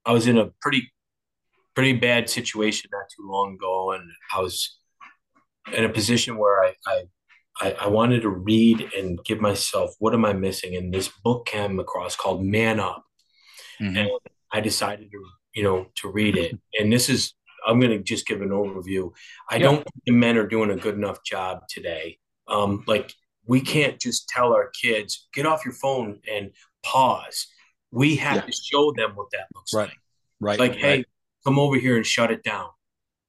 I was in a pretty, pretty bad situation not too long ago, and I was in a position where I, I I, I, wanted to read and give myself what am I missing? And this book came across called Man Up. Mm-hmm. And I decided to, you know, to read it. And this is I'm gonna just give an overview. I don't think the men are doing a good enough job today. Um, like we can't just tell our kids, get off your phone and pause. We have yeah. to show them what that looks right. like. Right. Like, right. hey, come over here and shut it down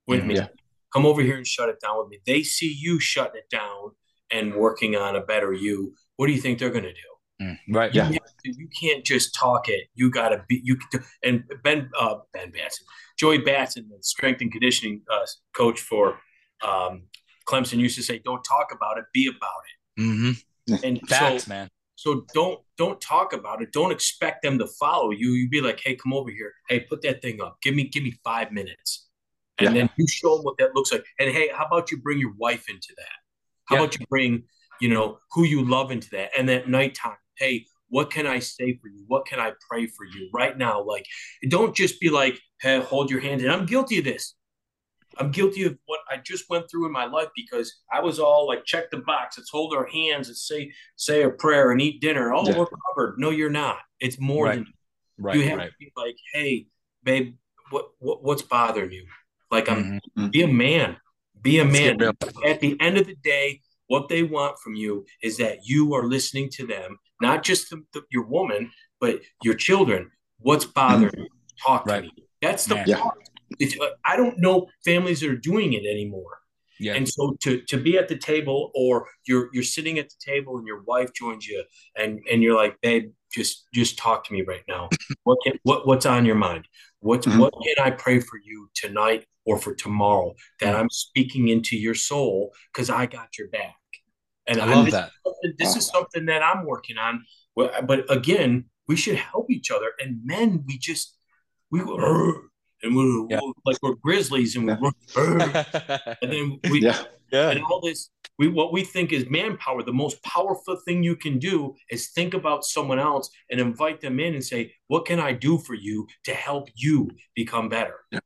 with mm-hmm. me. Yeah. Come over here and shut it down with me. They see you shutting it down and working on a better you, what do you think they're going to do? Mm, right. You yeah. To, you can't just talk it. You got to be. You and Ben uh, Ben Batson, Joey Batson, the strength and conditioning uh, coach for um, Clemson, used to say, "Don't talk about it, be about it." Mm-hmm. And Facts, so, man. So don't don't talk about it. Don't expect them to follow you. You'd be like, "Hey, come over here. Hey, put that thing up. Give me give me five minutes." And yeah. then you show them what that looks like. And hey, how about you bring your wife into that? How yeah. about you bring, you know, who you love into that? And at nighttime, hey, what can I say for you? What can I pray for you right now? Like, don't just be like, hey, hold your hand. And I'm guilty of this. I'm guilty of what I just went through in my life because I was all like, check the box. Let's hold our hands and say say a prayer and eat dinner. Oh, yeah. we're covered. No, you're not. It's more right. than right. You have right. to be like, hey, babe, what, what what's bothering you? Like, I'm mm-hmm. be a man. Be a man. At the end of the day, what they want from you is that you are listening to them, not just the, the, your woman, but your children. What's bothering you? Talk right. to me. That's the yeah. part. It's, uh, I don't know families that are doing it anymore. Yeah. And so to to be at the table or you're you're sitting at the table and your wife joins you and and you're like, babe, just just talk to me right now. what can, what what's on your mind? What mm-hmm. what can I pray for you tonight or for tomorrow that I'm speaking into your soul because I got your back. And I love this that. Is this is something that I'm working on. But again, we should help each other. And men, we just we were and we're yeah. like we're grizzlies and we're and then we yeah. Yeah. and all this we what we think is manpower the most powerful thing you can do is think about someone else and invite them in and say what can i do for you to help you become better yeah.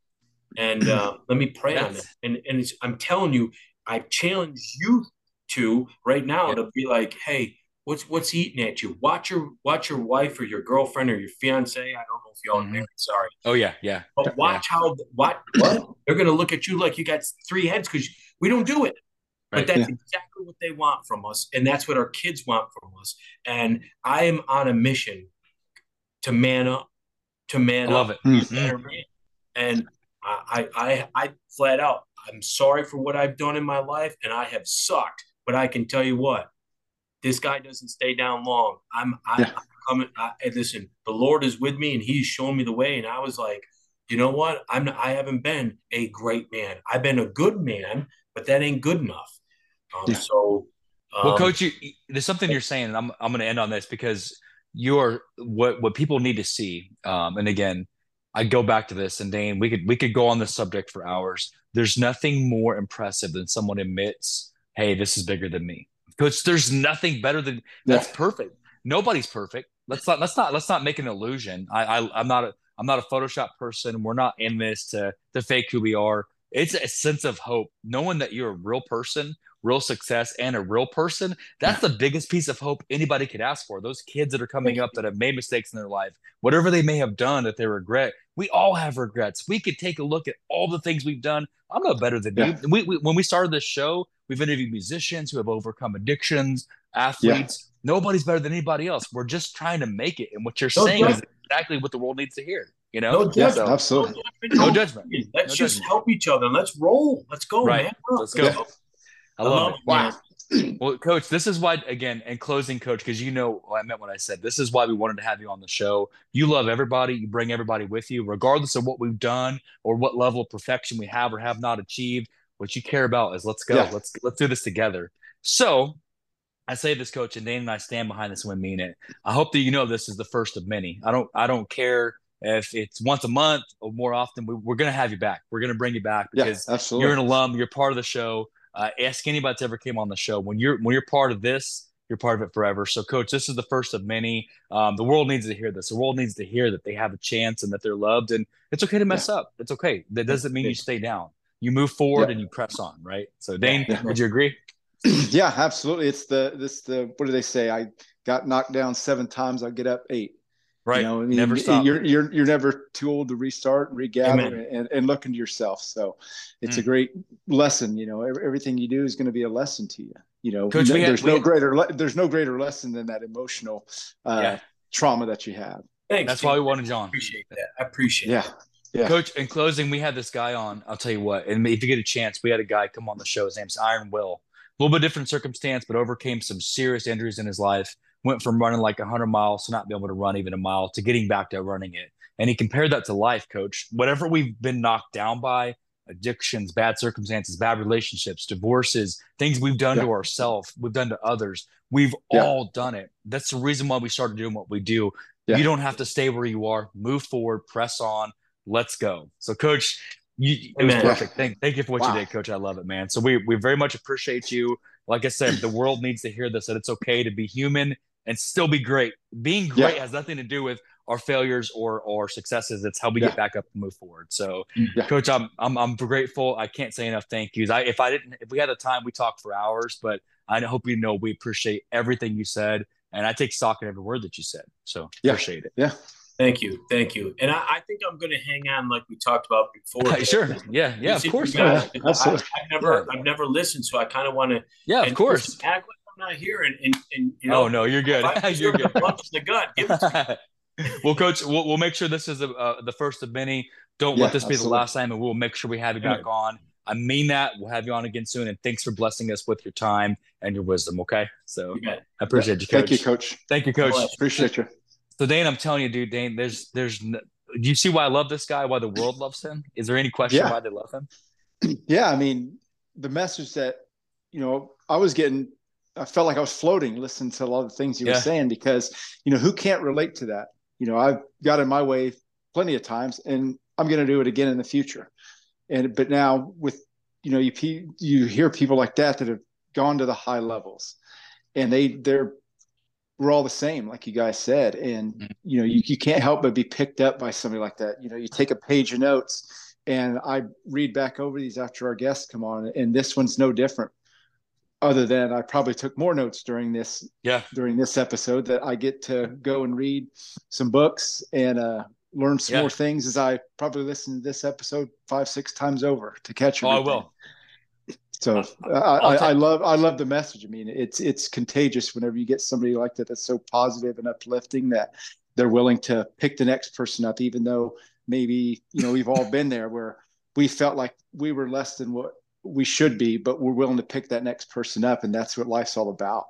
And uh, let me pray on it. And and I'm telling you, I challenge you to right now yeah. to be like, hey, what's what's eating at you? Watch your watch your wife or your girlfriend or your fiance. I don't know if y'all mm-hmm. married. Sorry. Oh yeah, yeah. But watch yeah. how what what they're gonna look at you like you got three heads because we don't do it. Right. But that's yeah. exactly what they want from us, and that's what our kids want from us. And I am on a mission to man up, to man I love up, it. Mm-hmm. And I, I, I flat out, I'm sorry for what I've done in my life, and I have sucked. But I can tell you what, this guy doesn't stay down long. I'm, I, yeah. I'm coming. I, listen, the Lord is with me, and He's showing me the way. And I was like, you know what? I'm, I haven't been a great man. I've been a good man, but that ain't good enough. Um, yeah. So, um, well, coach, you, there's something you're saying, and I'm, I'm going to end on this because you're what what people need to see. Um, and again, I go back to this, and Dane, we could we could go on this subject for hours. There's nothing more impressive than someone admits, "Hey, this is bigger than me." Because there's nothing better than that's perfect. Nobody's perfect. let's not let's not let's not make an illusion. I, I I'm not a I'm not a Photoshop person. We're not in this to to fake who we are. It's a sense of hope, knowing that you're a real person, real success, and a real person. That's the biggest piece of hope anybody could ask for. Those kids that are coming up that have made mistakes in their life, whatever they may have done that they regret, we all have regrets. We could take a look at all the things we've done. I'm no better than yeah. you. We, we, when we started this show, we've interviewed musicians who have overcome addictions, athletes. Yeah. Nobody's better than anybody else. We're just trying to make it. And what you're saying is exactly what the world needs to hear. You know, no judgment. So, absolutely, no judgment. Let's no just judgment. help each other. Let's roll. Let's go, right. man. Let's go. Yeah. I, love, I love it. Wow. well, coach, this is why, again, in closing, coach, because you know I meant what I said. This is why we wanted to have you on the show. You love everybody. You bring everybody with you, regardless of what we've done or what level of perfection we have or have not achieved. What you care about is let's go. Yeah. Let's let's do this together. So I say this, coach, and Dane and I stand behind this and we mean it. I hope that you know this is the first of many. I don't I don't care if it's once a month or more often. We, are going to have you back. We're going to bring you back because yeah, you're an alum. You're part of the show. Uh, ask anybody that's ever came on the show. When you're when you're part of this, you're part of it forever. So, coach, this is the first of many. Um, the world needs to hear this. The world needs to hear that they have a chance and that they're loved. And it's okay to mess yeah. up. It's okay. That doesn't mean you stay down. You move forward yeah. and you press on. Right. So, Dane, would you agree? Yeah, absolutely. It's the this the what do they say? I got knocked down seven times. I get up eight. Right. You know, I mean, never stop. You're you're you're never too old to restart, regather, and, and look into yourself. So it's mm. a great lesson. You know, everything you do is going to be a lesson to you. You know, Coach, there's had, no had, greater there's no greater lesson than that emotional uh, yeah. trauma that you have. Thanks. That's why we wanted John. Appreciate that. I appreciate. Yeah. Yeah. Coach, in closing, we had this guy on. I'll tell you what, and if you get a chance, we had a guy come on the show. His name's Iron Will. A little bit different circumstance, but overcame some serious injuries in his life went from running like 100 miles to not being able to run even a mile to getting back to running it. And he compared that to life, coach. Whatever we've been knocked down by, addictions, bad circumstances, bad relationships, divorces, things we've done yeah. to ourselves, we've done to others. We've yeah. all done it. That's the reason why we started doing what we do. Yeah. You don't have to stay where you are. Move forward, press on. Let's go. So, coach, you, it was perfect. Thank, thank you for what wow. you did, coach. I love it, man. So we we very much appreciate you. Like I said, the world needs to hear this that it's okay to be human and still be great. Being great yeah. has nothing to do with our failures or our successes. It's how we yeah. get back up and move forward. So, yeah. Coach, I'm, I'm I'm grateful. I can't say enough thank yous. I if I didn't if we had the time, we talked for hours. But I hope you know we appreciate everything you said, and I take stock in every word that you said. So yeah. appreciate it. Yeah. Thank you, thank you. And I, I think I'm going to hang on like we talked about before. sure, yeah, yeah, of course. Guys, I, have never, yeah. I've never listened, so I kind of want to. Yeah, of course. Act like not here, and and, and you know, oh no, you're good. you're good. Punch the gut. Give it to well, coach, we'll, we'll make sure this is a, uh, the first of many. Don't yeah, let this absolutely. be the last time, and we'll make sure we have you back on. I mean that. We'll have you on again soon, and thanks for blessing us with your time and your wisdom. Okay, so I appreciate yeah. you, coach. Thank you, coach. Thank you, coach. Appreciate you. So, Dane, I'm telling you, dude, Dane, there's, there's, do you see why I love this guy? Why the world loves him? Is there any question yeah. why they love him? Yeah, I mean, the message that you know I was getting I felt like I was floating listening to a lot of the things he yeah. was saying because you know who can't relate to that. You know, I've got in my way plenty of times, and I'm going to do it again in the future. And but now with you know you you hear people like that that have gone to the high levels, and they they're we're all the same, like you guys said, and mm-hmm. you know you, you can't help but be picked up by somebody like that. You know, you take a page of notes, and I read back over these after our guests come on, and this one's no different other than I probably took more notes during this yeah during this episode that I get to go and read some books and uh, learn some yeah. more things as I probably listen to this episode five six times over to catch. Everything. Oh, I will. So I, I, I, love I love the message. I mean, it's it's contagious whenever you get somebody like that that's so positive and uplifting that they're willing to pick the next person up, even though maybe you know we've all been there where we felt like we were less than what we should be, but we're willing to pick that next person up, and that's what life's all about.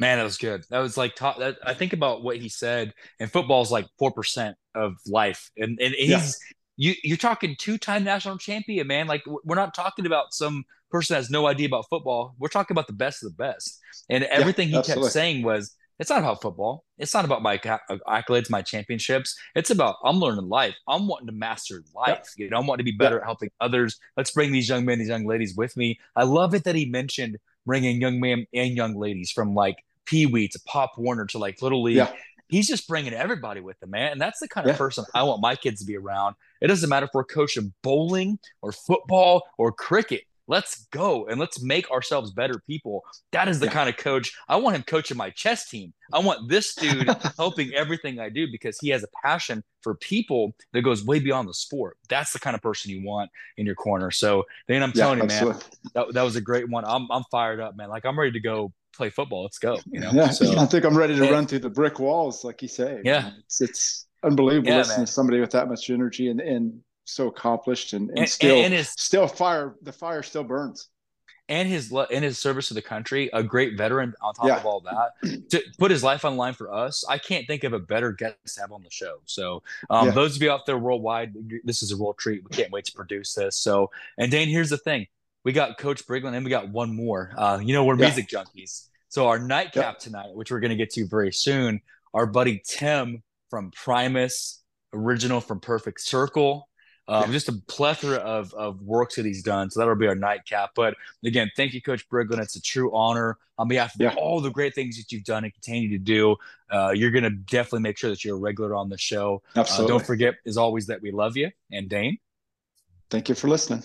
Man, that was good. That was like top, that, I think about what he said, and football is like four percent of life, and and he's yeah. you you're talking two time national champion, man. Like we're not talking about some person that has no idea about football. We're talking about the best of the best, and everything yeah, he kept saying was it's not about football. It's not about my uh, accolades, my championships. It's about I'm learning life. I'm wanting to master life. You know, I'm wanting to be better at helping others. Let's bring these young men, these young ladies with me. I love it that he mentioned bringing young men and young ladies from like Pee Wee to Pop Warner to like Little League. Yeah. he's just bringing everybody with him, man. And that's the kind of yeah. person I want my kids to be around. It doesn't matter if we're coaching bowling or football or cricket. Let's go and let's make ourselves better people. That is the yeah. kind of coach I want him coaching my chess team. I want this dude helping everything I do because he has a passion for people that goes way beyond the sport. That's the kind of person you want in your corner. So, then I'm telling yeah, you, man, that, that was a great one. I'm, I'm fired up, man. Like I'm ready to go play football. Let's go. You know. Yeah, so, I think I'm ready to run through the brick walls, like you say. Yeah, it's it's unbelievable yeah, listening man. to somebody with that much energy and and so accomplished and, and, and still and his, still fire the fire still burns. And his in his service to the country, a great veteran on top yeah. of all that, to put his life on line for us. I can't think of a better guest to have on the show. So, um, yeah. those of you out there worldwide, this is a real treat. We can't wait to produce this. So, and Dane, here's the thing: we got Coach Briglin, and we got one more. Uh, you know, we're yeah. music junkies. So our nightcap tonight, which we're going to get to very soon, our buddy Tim from Primus, original from Perfect Circle. Um, Just a plethora of, of works that he's done. So that'll be our nightcap. But again, thank you, Coach Briglin. It's a true honor on behalf of yeah. all the great things that you've done and continue to do. Uh, you're going to definitely make sure that you're a regular on the show. Absolutely. Uh, don't forget, as always, that we love you. And Dane, thank you for listening.